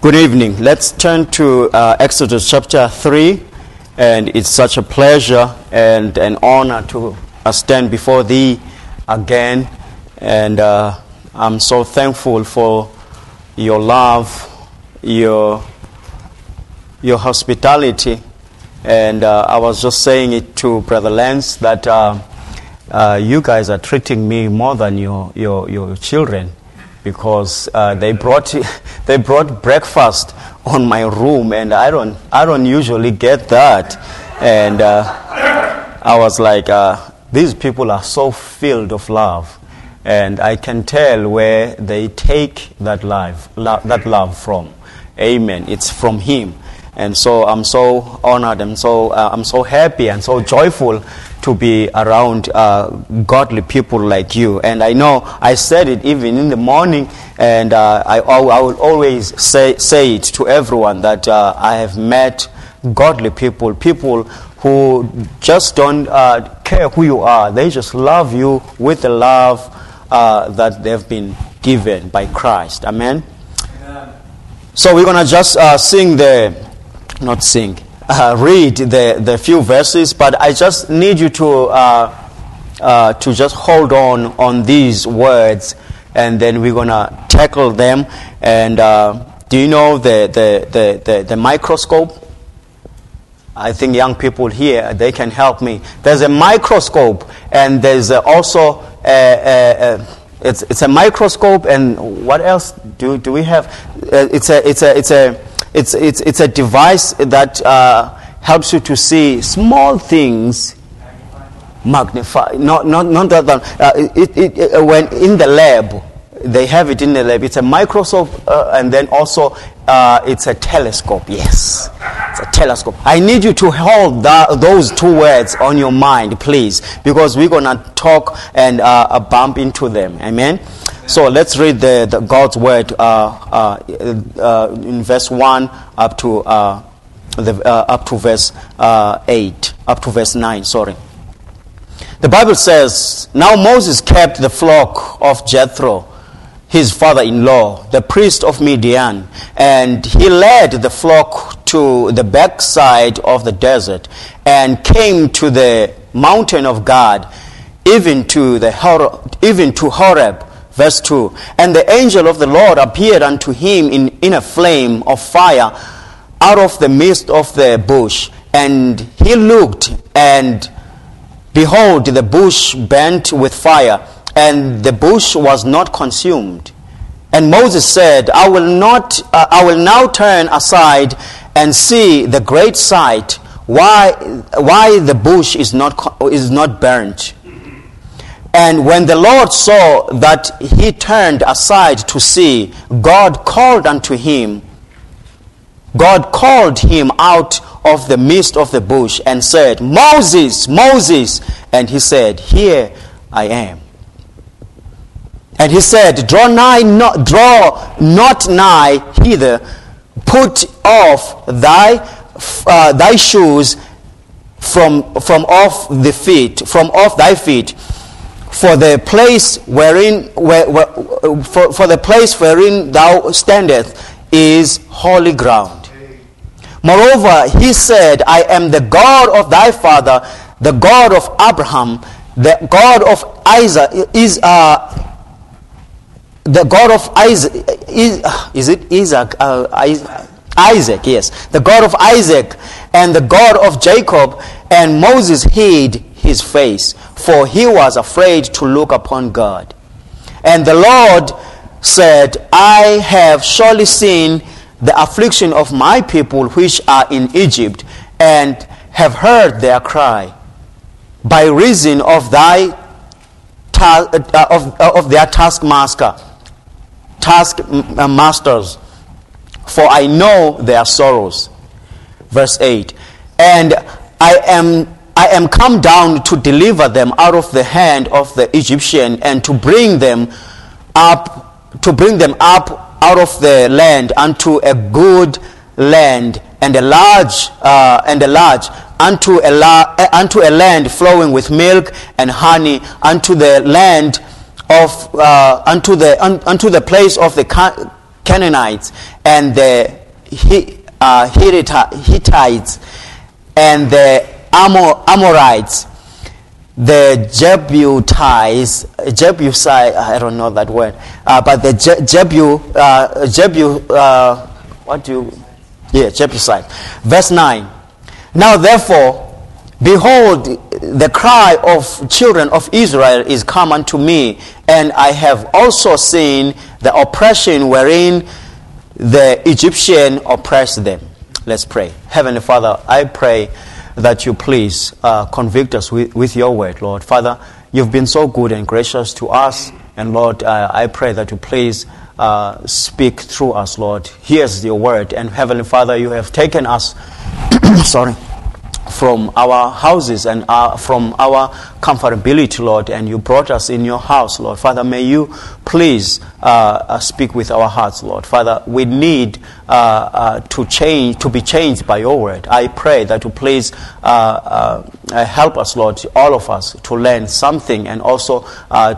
Good evening. Let's turn to uh, Exodus chapter 3. And it's such a pleasure and an honor to uh, stand before thee again. And uh, I'm so thankful for your love, your, your hospitality. And uh, I was just saying it to Brother Lance that uh, uh, you guys are treating me more than your, your, your children because uh, they brought they brought breakfast on my room, and I don't I don't usually get that, and uh, I was like, uh, these people are so filled of love, and I can tell where they take that love lo- that love from. Amen. It's from Him. And so I'm so honored and so uh, I'm so happy and so joyful to be around uh, godly people like you. And I know I said it even in the morning, and uh, I, I will always say, say it to everyone that uh, I have met godly people, people who just don't uh, care who you are. They just love you with the love uh, that they've been given by Christ. Amen. Amen. So we're going to just sing the not sing, uh, read the, the few verses, but I just need you to, uh, uh, to just hold on on these words, and then we're going to tackle them. And uh, do you know the, the, the, the, the microscope? I think young people here, they can help me. There's a microscope, and there's also a, a, a it's, it's a microscope, and what else do, do we have? Uh, it's a, it's a, it's a, it's, it's, it's a device that uh, helps you to see small things magnify. Not, not, not that. Uh, it, it, it, when in the lab, they have it in the lab. It's a microscope, uh, and then also uh, it's a telescope. Yes, it's a telescope. I need you to hold that, those two words on your mind, please, because we're gonna talk and uh, bump into them. Amen. So let's read the, the God's word uh, uh, uh, in verse 1 up to, the, up to verse uh, 8, up to verse 9, sorry. The Bible says, Now Moses kept the flock of Jethro, his father in law, the priest of Midian, and he led the flock to the backside of the desert and came to the mountain of God, even to, the, even to Horeb Verse 2 And the angel of the Lord appeared unto him in, in a flame of fire out of the midst of the bush. And he looked, and behold, the bush burnt with fire, and the bush was not consumed. And Moses said, I will, not, uh, I will now turn aside and see the great sight, why, why the bush is not, is not burnt. And when the Lord saw that he turned aside to see, God called unto him. God called him out of the midst of the bush and said, Moses, Moses. And he said, Here I am. And he said, Draw nigh, not, draw not nigh hither. Put off thy, uh, thy shoes from, from off the feet, from off thy feet for the place wherein where, where, for, for the place wherein thou standest is holy ground. Moreover, he said, I am the God of thy father, the God of Abraham, the God of Isaac is uh, the God of Isaac is, is it Isaac uh, Isaac yes the God of Isaac and the God of Jacob and Moses hid his face, for he was afraid to look upon God. And the Lord said, I have surely seen the affliction of my people which are in Egypt, and have heard their cry. By reason of thy ta- uh, of, uh, of their taskmaster, task uh, for I know their sorrows. Verse 8. And I am I am come down to deliver them out of the hand of the Egyptian and to bring them up, to bring them up out of the land unto a good land and a large, uh, and a large, unto a, la- unto a land flowing with milk and honey, unto the land of, uh, unto the, un- unto the place of the Canaanites and the uh, Hittites and the Amor- Amorites, the Jebusites, Jebusite, I don't know that word, uh, but the Je- Jebu, uh, Jebu, uh, what do you, yeah, Jebusite. Verse 9. Now therefore, behold, the cry of children of Israel is come unto me, and I have also seen the oppression wherein the Egyptian oppressed them. Let's pray. Heavenly Father, I pray that you please uh, convict us with, with your word, Lord. Father, you've been so good and gracious to us. And Lord, uh, I pray that you please uh, speak through us, Lord. Here's your word. And Heavenly Father, you have taken us, sorry, from our houses and uh, from our comfortability, Lord, and you brought us in your house, Lord. Father, may you please uh, uh, speak with our hearts, Lord. Father, we need uh, uh to change, to be changed by your word. I pray that you please help us, Lord, all of us, to learn something and also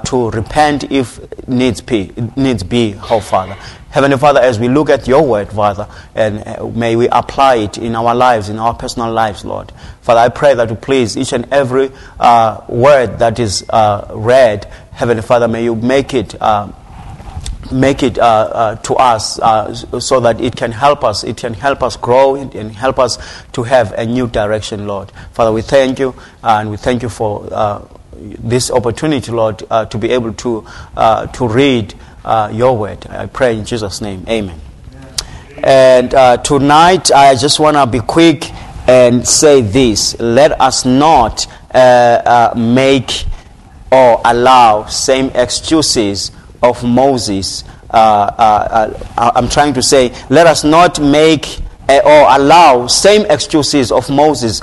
to repent if needs be, needs be, oh Father. Heavenly Father, as we look at your word, Father, and uh, may we apply it in our lives, in our personal lives, Lord. Father, I pray that you please each and every uh, word that is uh, read, Heavenly Father, may you make it. Uh, make it uh, uh, to us so that it can help us. It can help us grow and help us to have a new direction, Lord. Father, we thank you and we thank you for this opportunity, Lord, to be able to to read uh, your word. I pray in Jesus' name. Amen. And uh, tonight, I just want to be quick and say this. Let us not uh, uh make or allow same excuses of Moses. Uh, uh, I'm trying to say, let us not make or allow same excuses of Moses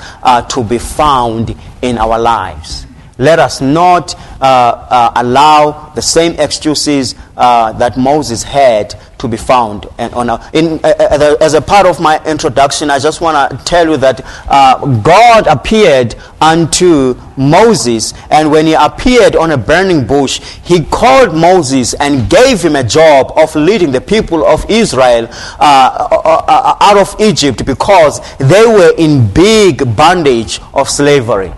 to be found in our lives. Let us not uh, uh, allow the same excuses uh, that Moses had to be found. And on a, in, as a part of my introduction, I just want to tell you that uh, God appeared unto Moses, and when he appeared on a burning bush, he called Moses and gave him a job of leading the people of Israel uh, uh, out of Egypt because they were in big bondage of slavery.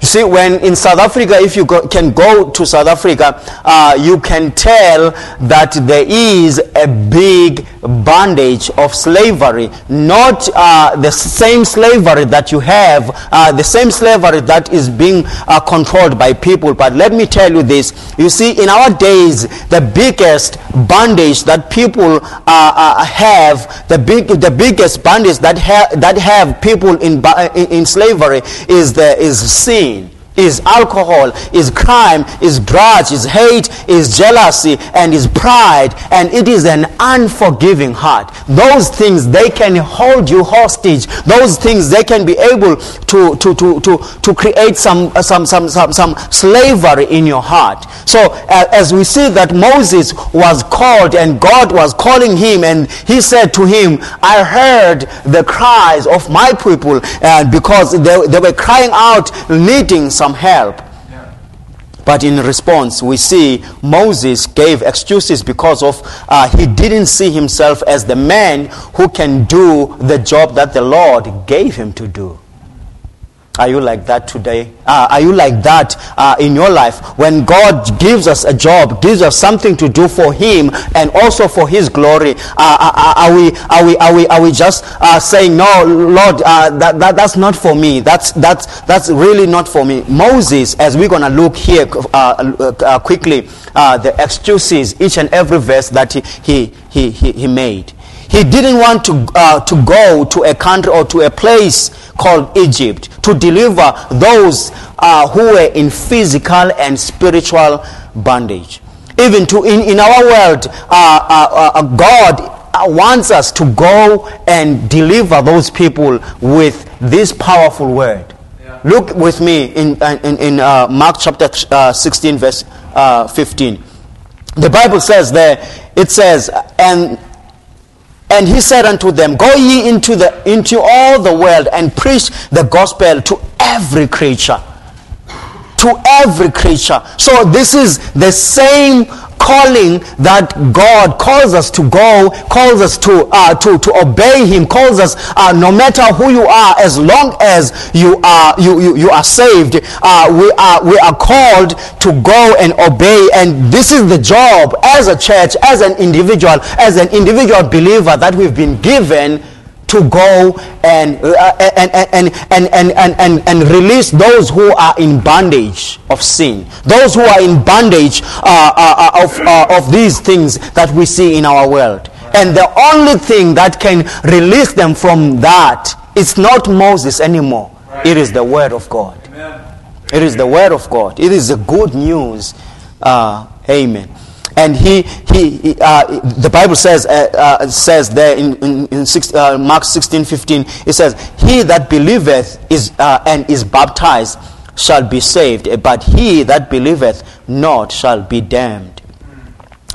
You see, when in South Africa, if you go, can go to South Africa, uh, you can tell that there is a big bondage of slavery. Not uh, the same slavery that you have, uh, the same slavery that is being uh, controlled by people. But let me tell you this. You see, in our days, the biggest bondage that people uh, uh, have, the, big, the biggest bondage that, ha- that have people in, in, slavery is, the, is sin seen is alcohol, is crime, is grudge, is hate, is jealousy, and is pride, and it is an unforgiving heart. Those things they can hold you hostage. Those things they can be able to to to to, to create some, some some some some slavery in your heart. So uh, as we see that Moses was called and God was calling him, and he said to him, "I heard the cries of my people, and because they, they were crying out, needing some." Some help. But in response, we see Moses gave excuses because of uh, he didn't see himself as the man who can do the job that the Lord gave him to do. Are you like that today? Uh, are you like that uh, in your life? When God gives us a job, gives us something to do for Him and also for His glory, uh, uh, uh are, we, are, we, are, we, are we just uh, saying, No, Lord, that, that, that's not for me? That's, that's, that's really not for me. Moses, as we're going to look here quickly, the excuses, each and every verse that he, he, he, he made. He didn't want to, uh, to go to a country or to a place called Egypt to deliver those uh, who were in physical and spiritual bondage. Even to in, in our world, uh, uh, uh God wants us to go and deliver those people with this powerful word. Yeah. Look with me in, in, in uh, Mark chapter 16, verse 15. The Bible says there, it says, and and he said unto them, Go ye into, the, into all the world and preach the gospel to every creature. To every creature. So this is the same calling that God calls us to go, calls us to, uh, to, to obey Him, calls us uh, no matter who you are, as long as you are, you, you, you are saved, uh, we, are, we are called to go and obey. And this is the job as a church, as an individual, as an individual believer that we've been given to go and, uh, and, and, and, and, and, and, and, release those who are in bondage of sin, those who are in bondage uh, uh, of, uh, of these things that we see in our world. And the only thing that can release them from that is not Moses anymore. It is the Word of God. It is the Word of God. It is the good news. Uh, amen and he, he, uh, the Bible says, uh, uh, says there in, in, in six, uh, Mark 16, 15, it says, He that believeth is, uh, and is baptized shall be saved, but he that believeth not shall be damned.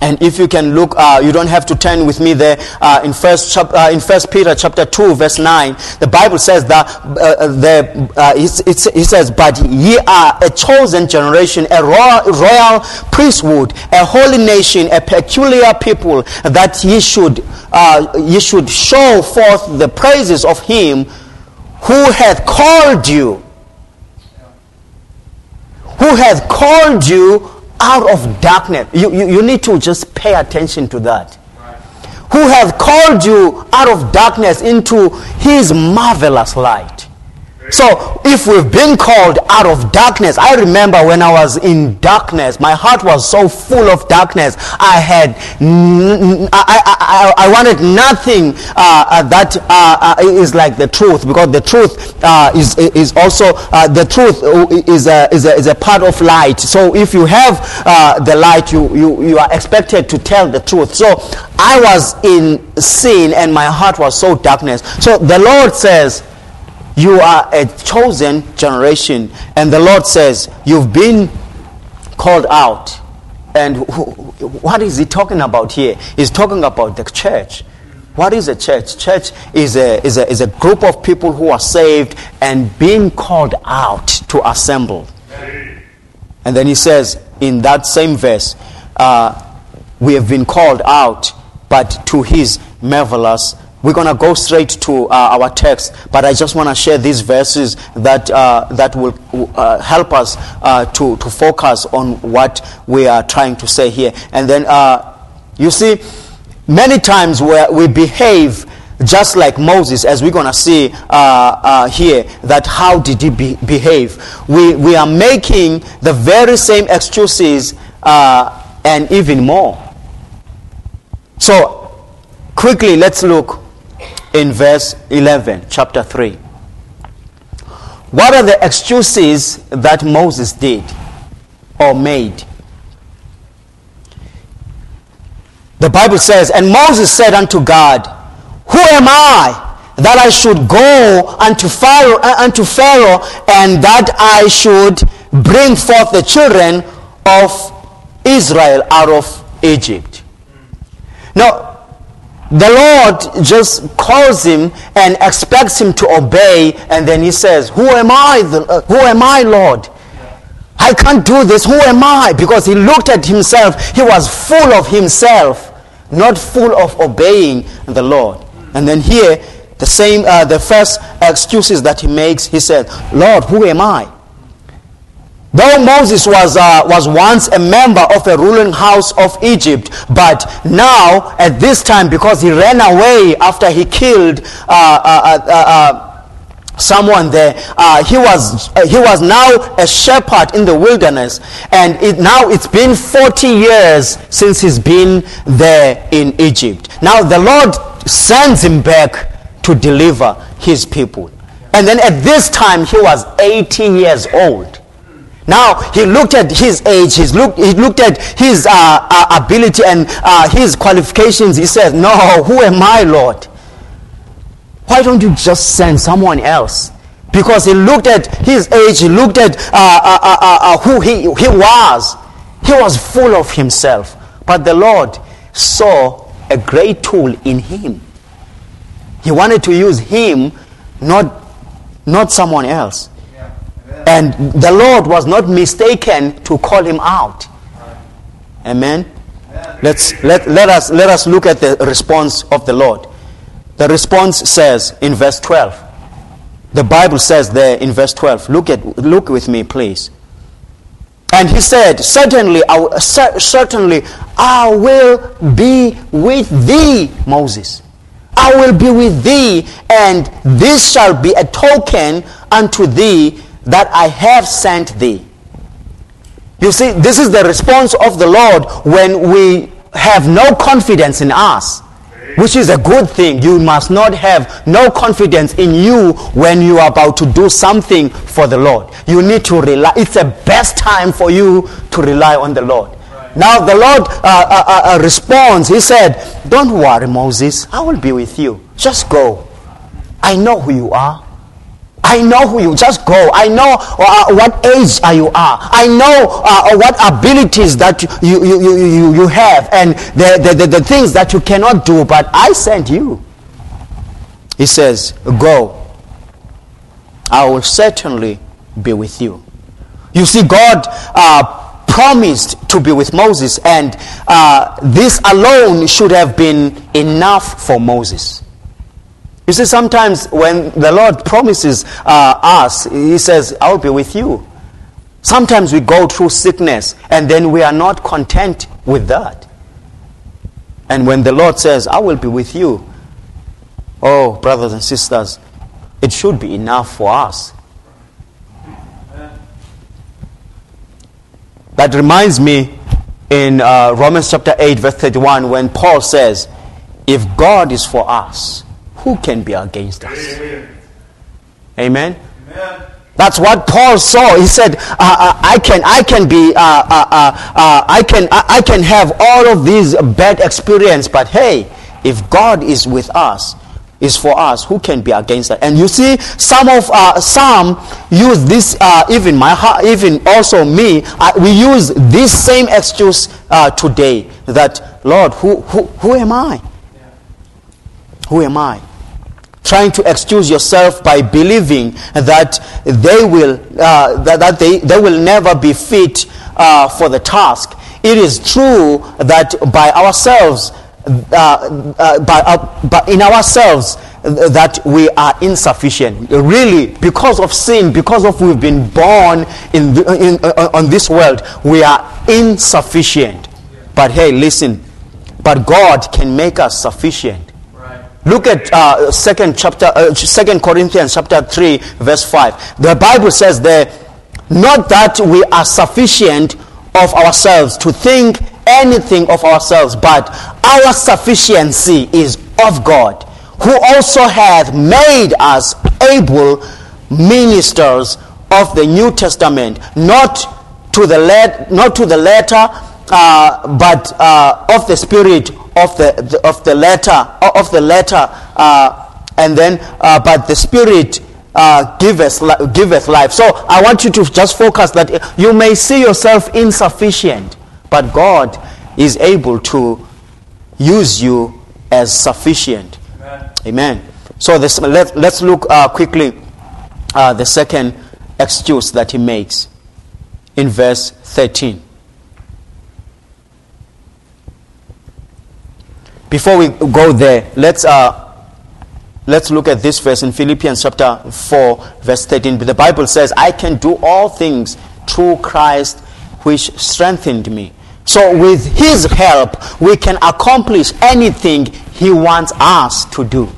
And if you can look, uh, you don't have to turn with me there. Uh, in First, uh, in First Peter chapter two, verse nine, the Bible says that uh, uh, the uh, it says, "But ye are a chosen generation, a royal, royal, priesthood, a holy nation, a peculiar people, that ye should ye should show forth the praises of Him who hath called you, who hath called you." Out of darkness. You, you, you need to just pay attention to that. Who have called you out of darkness into his marvelous light. So, if we've been called out of darkness, I remember when I was in darkness, my heart was so full of darkness. I had, I, I, I, wanted nothing uh, uh, that uh, uh, is like the truth, because the truth uh, is is also uh, the truth is a, is a, is a part of light. So, if you have the light, you, you you are expected to tell the truth. So, I was in sin, and my heart was so darkness. So, the Lord says you are a chosen generation. And the Lord says, You've been called out. And what is he talking about here? He's talking about the church. What is a church? Church is a, is, a, is a group of people who are saved and being called out to assemble. And then he says in that same verse, uh, we have been called out, but to his marvelous we're going to go straight to uh, our text, but I just want to share these verses that, uh, that will uh, help us uh, to, to focus on what we are trying to say here. And then, uh, you see, many times where we behave just like Moses, as we're going to see uh, here, that how did he be- behave? We, we are making the very same excuses and even more. So, quickly, let's look in verse 11, chapter 3. What are the excuses that Moses did or made? The Bible says, And Moses said unto God, Who am I that I should go unto Pharaoh, uh, unto Pharaoh and that I should bring forth the children of Israel out of Egypt? Now, the Lord just calls him and expects him to obey, and then he says, Who am I? Uh, who am I, Lord? I can't do this. Who am I? Because he looked at himself. He was full of himself, not full of obeying the Lord. And then here, the same, uh, the first excuses that he makes, he said, Lord, who am I? Though Moses was, uh, was once a member of a ruling house of Egypt, but now at this time, because he ran away after he killed uh, uh, uh, uh someone there, uh, he, was, he was now a shepherd in the wilderness. And it, now it's been 40 years since he's been there in Egypt. Now the Lord sends him back to deliver his people. And then at this time, he was 80 years old. Now he looked at his age, he looked at his uh, uh, ability and uh, his qualifications. He says, No, who am I, Lord? Why don't you just send someone else? Because he looked at his age, he looked at uh, uh, uh, who he, he was. He was full of himself. But the Lord saw a great tool in him. He wanted to use him, not, not someone else. And the Lord was not mistaken to call him out. Amen. Let's, let, let, us, let us look at the response of the Lord. The response says in verse 12. The Bible says there in verse 12. Look, at, look with me, please. And he said, Certainly, I, certainly, I will be with thee, Moses. I will be with thee, and this shall be a token unto thee that I have sent thee. You see, this is the response of the Lord when we have no confidence in us, which is a good thing. You must not have no confidence in you when you are about to do something for the Lord. You need to rely. It's the best time for you to rely on the Lord. Right. Now the Lord uh, uh, uh, uh responds. He said, "Don't worry, Moses. I will be with you. Just go. I know who you are." I know who you just go. I know uh, what age are you are. I know uh, what abilities that you, you, you, you, you have and the, the, the, the things that you cannot do, but I sent you. He says, Go. I will certainly be with you. You see, God uh, promised to be with Moses, and uh, this alone should have been enough for Moses. You see, sometimes when the Lord promises uh, us, He says, I'll be with you. Sometimes we go through sickness and then we are not content with that. And when the Lord says, I will be with you, oh, brothers and sisters, it should be enough for us. That reminds me in uh, Romans chapter 8, verse 31, when Paul says, If God is for us, who can be against us? Amen. Amen. That's what Paul saw. He said, uh, uh, "I can, I can be, uh, uh, uh, uh I can, I can have all of these bad experience, but hey, if God is with us, is for us, who can be against us?" And you see, some of some use this, even my, heart, even also me, we use this same excuse today. That Lord, who, who, who am I? Who am I? Trying to excuse yourself by believing that they will uh, that, that they, they will never be fit uh, for the task. It is true that by ourselves uh, uh by, uh, by in ourselves that we are insufficient. Really because of sin because of we've been born in, in uh, on this world we are insufficient. But hey listen. But god can make us sufficient Look at uh, second chapter, uh, Second Corinthians chapter three, verse five. The Bible says there, not that we are sufficient of ourselves to think anything of ourselves, but our sufficiency is of God, who also hath made us able ministers of the New Testament, not to the let, not to the letter, uh, but uh, of the Spirit of the, of the letter of the letter, uh, and then uh, but the Spirit uh, giveth giveth life. So I want you to just focus that you may see yourself insufficient, but God is able to use you as sufficient. Amen. Amen. So this, let, let's look uh, quickly uh, the second excuse that he makes in verse 13. Before we go there, let's, uh, let's look at this verse in Philippians chapter 4, verse 13. The Bible says, I can do all things through Christ which strengthened me. So, with His help, we can accomplish anything He wants us to do.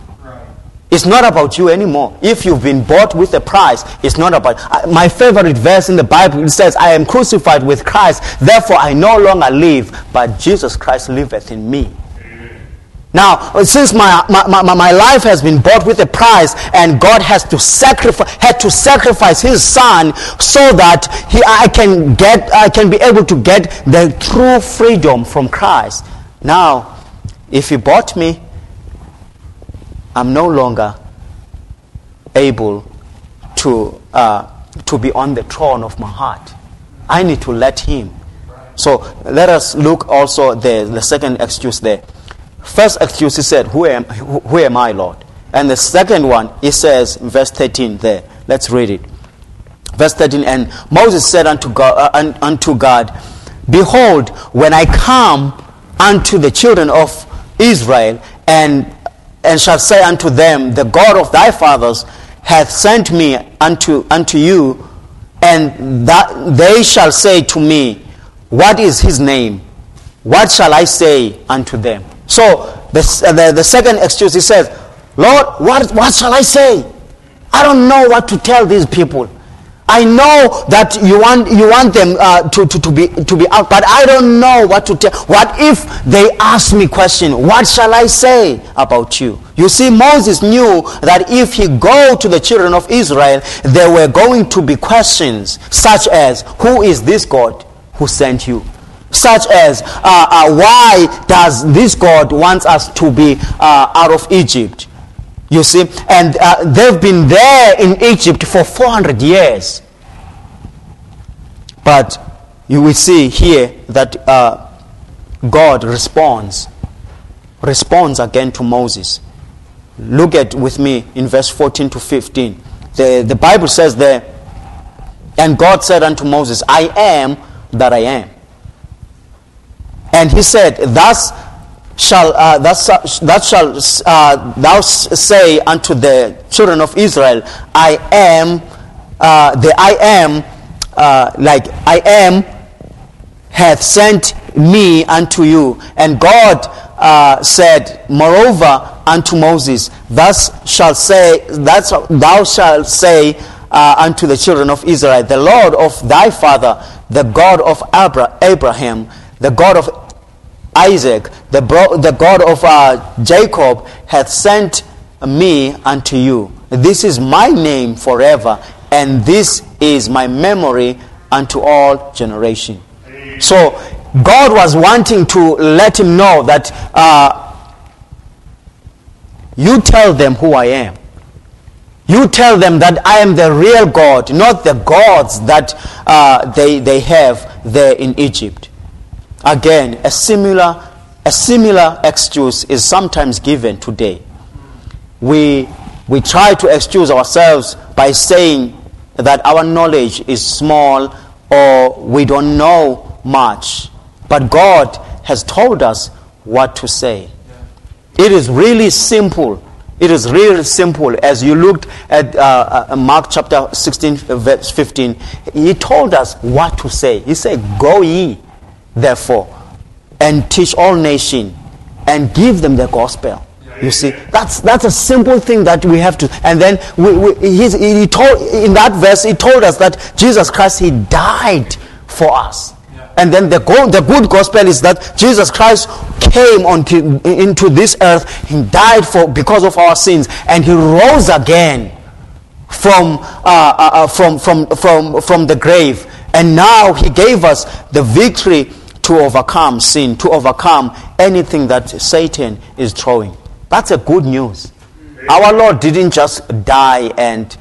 It's not about you anymore. If you've been bought with a price, it's not about. Uh, my favorite verse in the Bible it says, I am crucified with Christ, therefore I no longer live, but Jesus Christ liveth in me. Now, since my, my, my, my, life has been bought with a price and God has to sacrifice, had to sacrifice his son so that he, I can get, I can be able to get the true freedom from Christ. Now, if he bought me, I'm no longer able to, uh, to be on the throne of my heart. I need to let him. So let us look also the, the second excuse there. First excuse, he said, who am, who, who am I, Lord? And the second one, he says, verse 13 there. Let's read it. Verse 13, and Moses said unto God, uh, unto God Behold, when I come unto the children of Israel, and, and shall say unto them, The God of thy fathers hath sent me unto, unto you, and that they shall say to me, What is his name? What shall I say unto them? So the, the, the second excuse, he says, Lord, what, what shall I say? I don't know what to tell these people. I know that you want, you want them uh, to, to, to, be, to be out, but I don't know what to tell. What if they ask me question? What shall I say about you? You see, Moses knew that if he go to the children of Israel, there were going to be questions such as, who is this God who sent you? Such as, uh, uh, why does this God want us to be uh, out of Egypt? You see, and uh, they've been there in Egypt for 400 years. But you will see here that uh, God responds, responds again to Moses. Look at with me in verse 14 to 15. The, the Bible says there, and God said unto Moses, I am that I am. And he said, Thus shall uh, that, that shall uh, thou say unto the children of Israel, I am uh, the I am uh, like I am hath sent me unto you. And God uh, said, moreover unto Moses, thus shall say that thou shalt say uh, unto the children of Israel, the Lord of thy father, the God of Abra- Abraham, the God of Isaac, the, bro- the God of uh, Jacob, hath sent me unto you. This is my name forever, and this is my memory unto all generation. So God was wanting to let him know that uh, you tell them who I am. You tell them that I am the real God, not the gods that uh, they, they have there in Egypt. Again, a similar, a similar excuse is sometimes given today. We, we try to excuse ourselves by saying that our knowledge is small or we don't know much. But God has told us what to say. It is really simple. It is really simple. As you looked at uh, uh, Mark chapter 16, verse 15, he told us what to say. He said, Go ye therefore, and teach all nations, and give them the gospel. You see, that's that's a simple thing that we have to. And then we, we, he told in that verse, he told us that Jesus Christ, he died for us. And then the, go, the good gospel is that Jesus Christ came onto, into this earth. He died for because of our sins, and he rose again from uh, uh, uh from from from from the grave. And now he gave us the victory to overcome sin, to overcome anything that Satan is throwing. That's a good news. Our Lord didn't just die and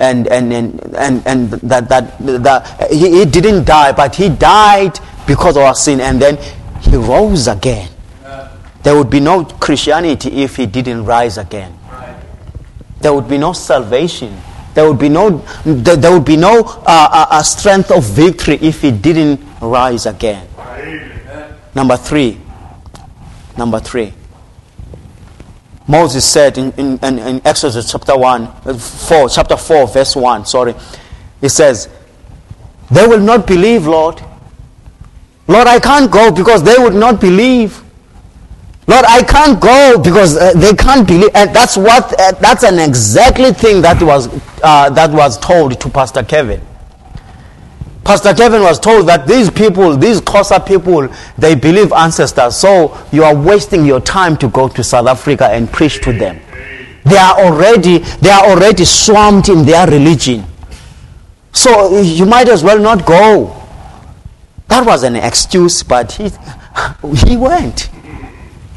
and and and and, and that, that that he, he didn't die, but he died because of our sin, and then he rose again. There would be no Christianity if he didn't rise again. There would be no salvation. There would be no there would be no uh, uh, uh strength of victory if he didn't rise again. Number three. Number three. Moses said in, in, in, Exodus chapter 1, 4, chapter 4, verse 1, sorry. He says, They will not believe, Lord. Lord, I can't go because they would not believe. Lord, I can't go because uh, they can't believe. And that's what, uh, that's an exactly thing that was, uh, that was told to Pastor Kevin. Pastor Kevin was told that these people, these Xhosa people, they believe ancestors. So you are wasting your time to go to South Africa and preach to them. They are already, they are already swamped in their religion. So you might as well not go. That was an excuse, but he, he went.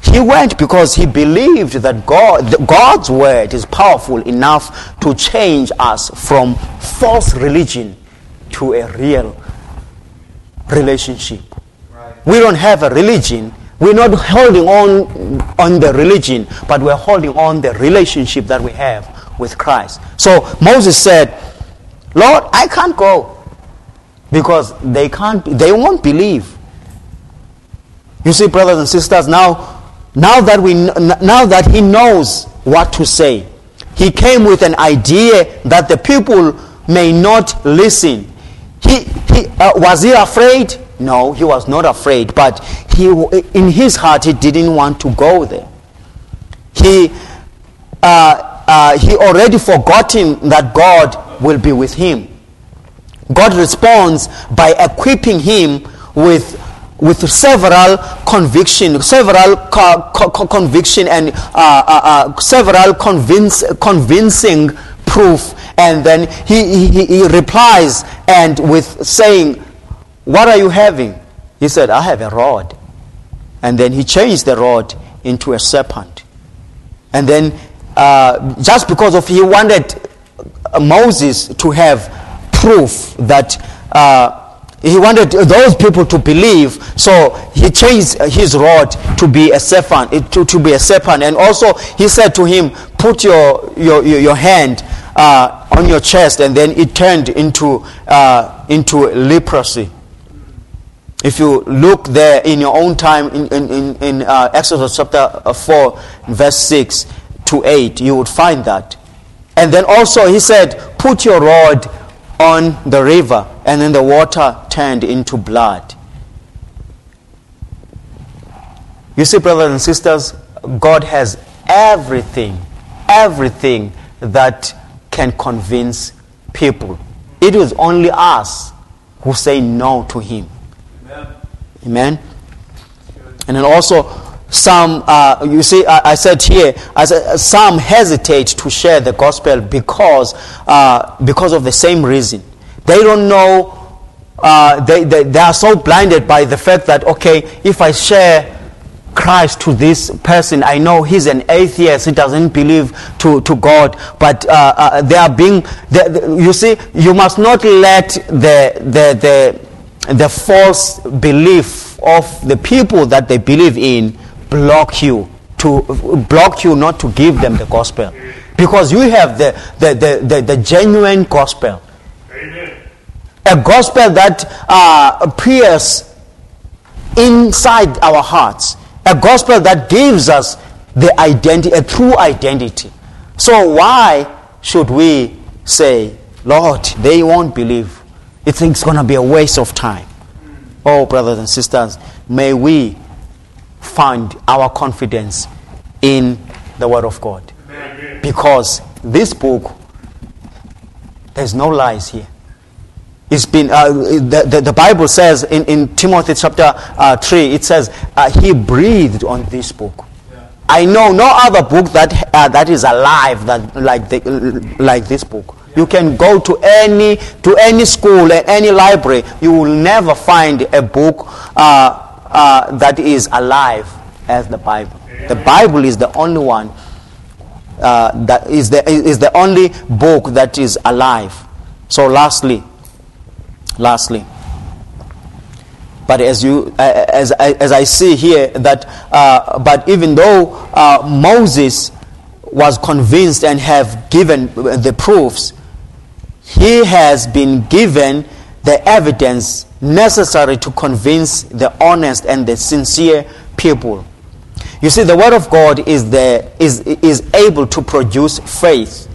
He went because he believed that God, God's word is powerful enough to change us from false religion to a real relationship. Right. We don't have a religion. We're not holding on on the religion, but we're holding on the relationship that we have with Christ. So Moses said, "Lord, I can't go because they can't they won't believe." You see, brothers and sisters, now, now that we, now that he knows what to say, he came with an idea that the people may not listen. He, he uh, was he afraid? No, he was not afraid. But he, in his heart, he didn't want to go there. He, uh, uh, he already forgotten that God will be with him. God responds by equipping him with with several conviction, several co- co- conviction and uh, uh, uh, several convince, convincing proof, and then he, he, he replies and with saying, "What are you having?" He said, "I have a rod," and then he changed the rod into a serpent, and then uh, just because of he wanted Moses to have proof that uh, he wanted those people to believe, so he changed his rod to be a serpent, to, to be a serpent. And also he said to him, put your, your, your hand uh, on your chest, and then it turned into, uh, into leprosy. If you look there in your own time in, in, in uh, Exodus chapter 4, verse 6 to 8, you would find that. And then also he said, put your rod on the river, and then the water turned into blood. You see, brothers and sisters, God has everything, everything that can convince people. It is only us who say no to Him. Amen. Amen. And then also, some, uh, you see, I, I, said here, as some hesitate to share the gospel because, uh, because of the same reason. They don't know, uh, they, they, they are so blinded by the fact that, okay, if I share Christ to this person, I know he's an atheist, he doesn't believe to, to God, but uh, uh, they are being, you see, you must not let the, the, the, the false belief of the people that they believe in block you to block you not to give them the gospel. Because you have the, the, the, the, the genuine gospel. Amen. a gospel that uh, appears inside our hearts a gospel that gives us the identity a true identity so why should we say lord they won't believe it's going to be a waste of time oh brothers and sisters may we find our confidence in the Word of God. Because this book, there's no lies here. It's been, uh, the, the, the, Bible says in, in Timothy chapter uh, 3, it says, uh, He breathed on this book. Yeah. I know no other book that, uh, that is alive that, like, the, like this book. You can go to any, to any school and any library, you will never find a book uh, uh, that is alive as the Bible. The Bible is the only one uh, that is the is the only book that is alive. So, lastly, lastly, but as you as as I see here that uh, but even though uh, Moses was convinced and have given the proofs, he has been given the evidence necessary to convince the honest and the sincere people. You see, the Word of God is, the, is, is able to produce faith.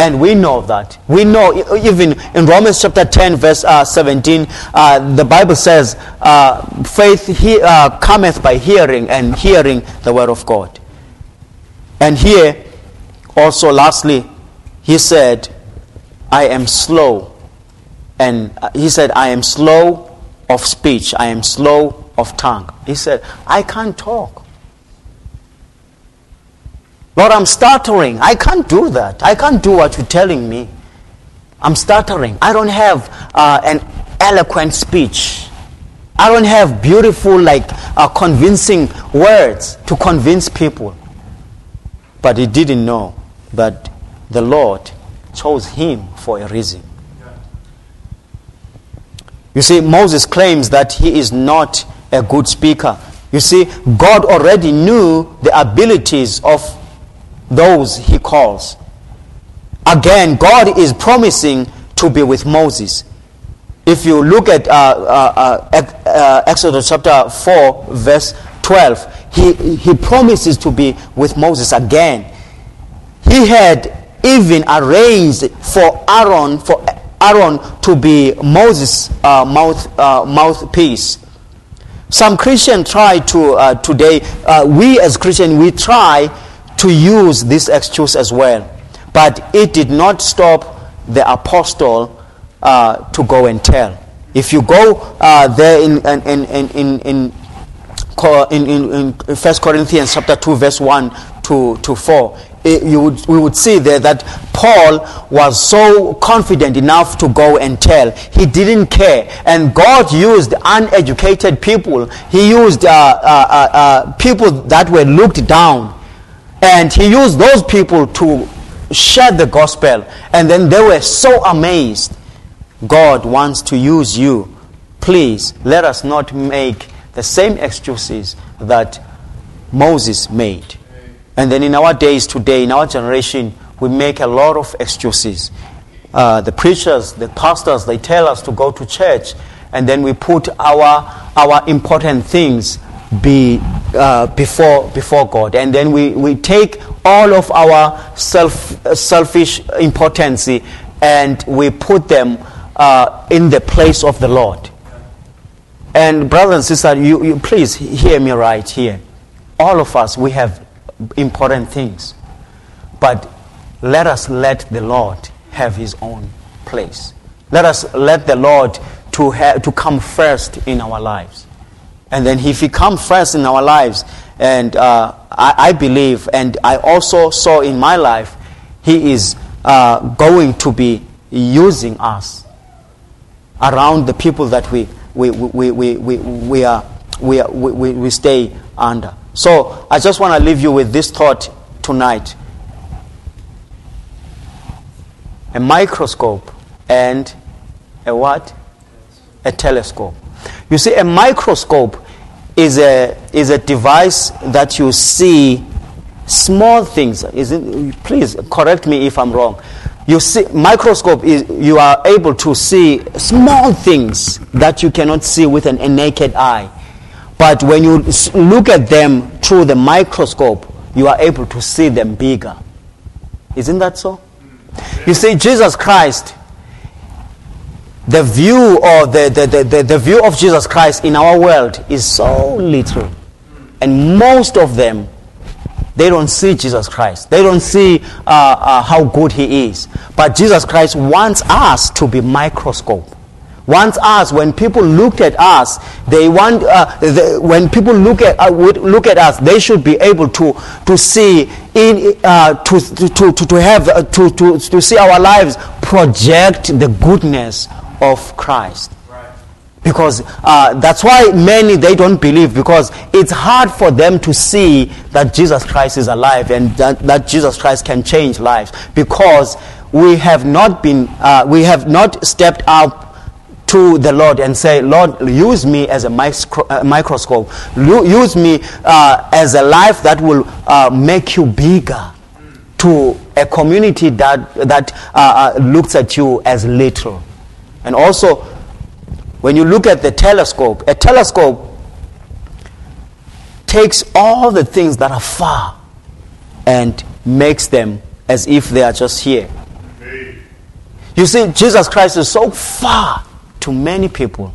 And we know that. We know, even in Romans chapter 10, verse uh, 17, uh, the Bible says, uh, faith he, uh, cometh by hearing, and hearing the Word of God. And here, also, lastly, he said, I am slow and he said, I am slow of speech, I am slow of tongue. He said, I can't talk. Lord, I'm stuttering. I can't do that. I can't do what you're telling me. I'm stuttering. I don't have uh, an eloquent speech. I don't have beautiful, like, uh, convincing words to convince people. But he didn't know that the Lord chose him for a reason. You see, Moses claims that he is not a good speaker. You see, God already knew the abilities of those he calls. Again, God is promising to be with Moses. If you look at uh, uh, uh, uh Exodus chapter 4, verse 12, he, he promises to be with Moses again. He had even arranged for Aaron, for Aaron to be Moses' uh, mouth, uh, mouthpiece. Some Christians try to, uh, today, uh, we as Christians, we try to use this excuse as well. But it did not stop the apostle uh, to go and tell. If you go uh, there in, in, in, in, in in, in, in 1 Corinthians chapter 2 verse 1 to, to 4 it, you would, we would see there that Paul was so confident enough to go and tell. He didn't care. And God used uneducated people. He used uh, uh, uh, uh people that were looked down. And he used those people to share the gospel. And then they were so amazed. God wants to use you. Please, let us not make the same excuses that Moses made. And then in our days today, in our generation, we make a lot of excuses. Uh, the preachers, the pastors, they tell us to go to church, and then we put our, our important things be, uh, before, before God. And then we, we take all of our self, uh, selfish importance and we put them uh, in the place of the Lord. And brothers and sisters, you, you please hear me right here. All of us, we have important things. But let us let the Lord have his own place. Let us let the Lord to, have, to come first in our lives. And then if he comes first in our lives, and uh, I, I, believe, and I also saw in my life, he is uh, going to be using us around the people that we, we, we, we, we, we, are, we, are, we, we stay under. So I just want to leave you with this thought tonight a microscope and a what? A telescope. You see, a microscope is a, is a device that you see small things. Is it, please correct me if I'm wrong. You see, microscope is you are able to see small things that you cannot see with an, a naked eye. But when you look at them through the microscope, you are able to see them bigger. Isn't that so? You see, Jesus Christ, the view of the, the, the, the, view of Jesus Christ in our world is so little. And most of them, they don't see Jesus Christ. They don't see uh, uh, how good He is. But Jesus Christ wants us to be microscope. Wants us, when people looked at us, they want, uh, when people look at, uh, look at us, they should be able to, to see, in, uh, to, to, to, to, have, uh, to, to, to see our lives project the goodness of Christ. Because uh, that's why many they don't believe because it's hard for them to see that Jesus Christ is alive and that, that Jesus Christ can change lives because we have not been uh, we have not stepped up to the Lord and say, Lord, use me as a micro- uh, microscope. Use me uh, as a life that will uh, make you bigger to a community that, that uh, uh, looks at you as little. And also, when you look at the telescope, a telescope takes all the things that are far and makes them as if they are just here. You see, Jesus Christ is so far to many people.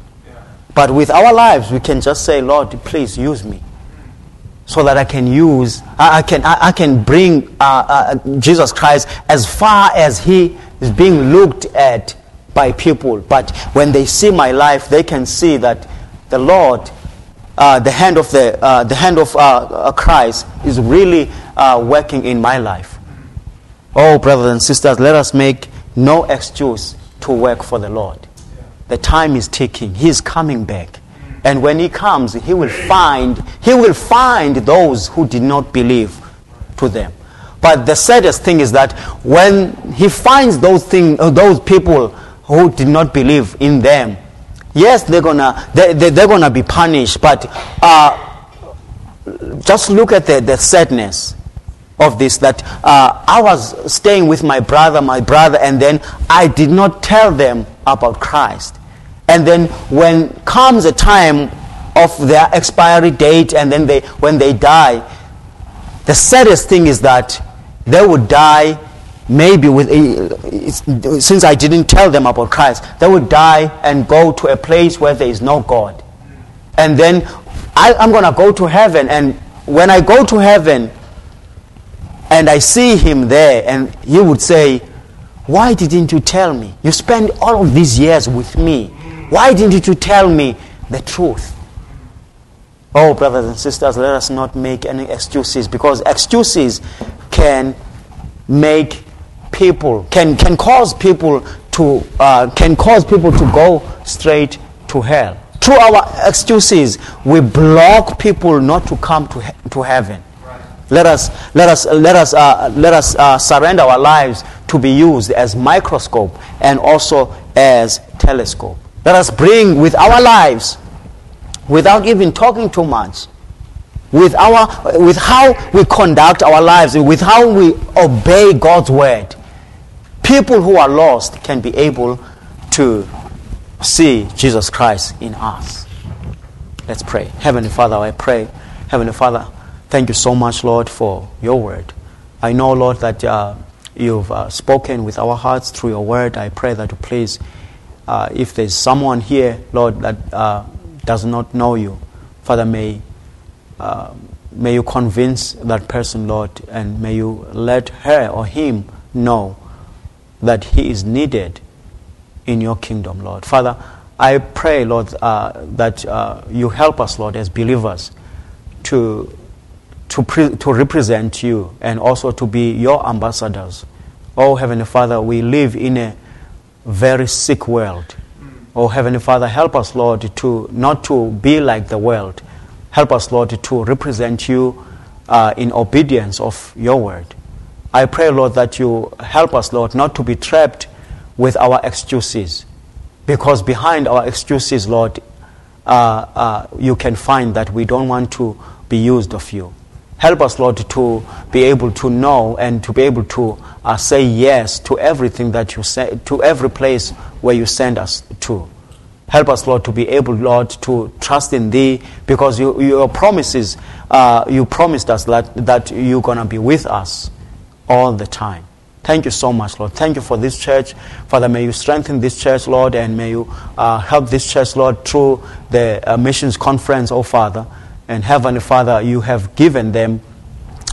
But with our lives, we can just say, Lord, please use me. So that I can use, I, I can, I, I, can bring uh, uh, Jesus Christ as far as He is being looked at by people. But when they see my life, they can see that the Lord, uh, the hand of, the, uh, the hand of uh, uh, Christ, is really working in my life. Oh, brothers and sisters, let us make no excuse to work for the Lord. The time is ticking. He is coming back. And when he comes, he will find he will find those who did not believe to them. But the saddest thing is that when he finds those thing, uh, those people who did not believe in them, yes, they're gonna they, they, they're gonna be punished. But uh, just look at the, the sadness of this that uh, I was staying with my brother, my brother, and then I did not tell them about Christ. And then when comes a time of their expiry date and then they, when they die, the saddest thing is that they would die maybe with a, since I didn't tell them about Christ, they would die and go to a place where there is no God. And then I, I'm going to go to heaven. And when I go to heaven and I see him there, and he would say, Why didn't you tell me? You spent all of these years with me. Why didn't you tell me the truth? Oh, brothers and sisters, let us not make any excuses because excuses can make people, can, can cause people to, uh, can cause people to go straight to hell. Through our excuses, we block people not to come to, he- to heaven. Let us, let us, let us, uh, let us uh, surrender our lives to be used as microscope and also as telescope. Let us bring with our lives, without even talking too much, with, our, with how we conduct our lives, with how we obey God's word, people who are lost can be able to see Jesus Christ in us. Let's pray. Heavenly Father, I pray. Heavenly Father, thank you so much, Lord, for your word. I know, Lord, that uh, you've uh, spoken with our hearts through your word. I pray that you please, uh, if there's someone here, Lord, that uh, does not know you, Father, may, uh, may you convince that person, Lord, and may you let her or him know that he is needed in your kingdom, Lord. Father, I pray, Lord, uh, that uh, you help us, Lord, as believers to, to, pre- to represent you and also to be your ambassadors. Oh, Heavenly Father, we live in a very sick world. Oh, Heavenly Father, help us, Lord, to not to be like the world. Help us, Lord, to represent you uh, in obedience of your word. I pray, Lord, that you help us, Lord, not to be trapped with our excuses. Because behind our excuses, Lord, uh, uh, you can find that we don't want to be used of you. Help us, Lord, to be able to know and to be able to uh, say yes to everything that you say, to every place where you send us to. Help us, Lord, to be able, Lord, to trust in Thee because you, your promises, uh, you promised us that, that you're going to be with us all the time. Thank you so much, Lord. Thank you for this church. Father, may you strengthen this church, Lord, and may you uh, help this church, Lord, through the uh, missions conference, oh Father. And Heavenly Father, you have given them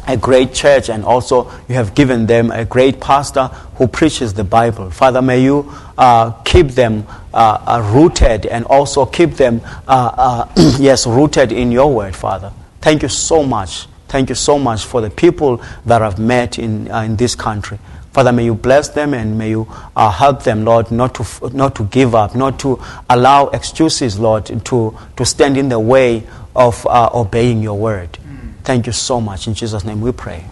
a great church and also you have given them a great pastor who preaches the Bible. Father, may you uh, keep them uh, uh, rooted and also keep them, uh, yes, rooted in your word, Father. Thank you so much. Thank you so much for the people that I've met in, uh, in this country. Father, may you bless them and may you uh, help them, Lord, not to, f- not to give up, not to allow excuses, Lord, to, to stand in the way of uh, obeying your word. Thank you so much. In Jesus' name we pray.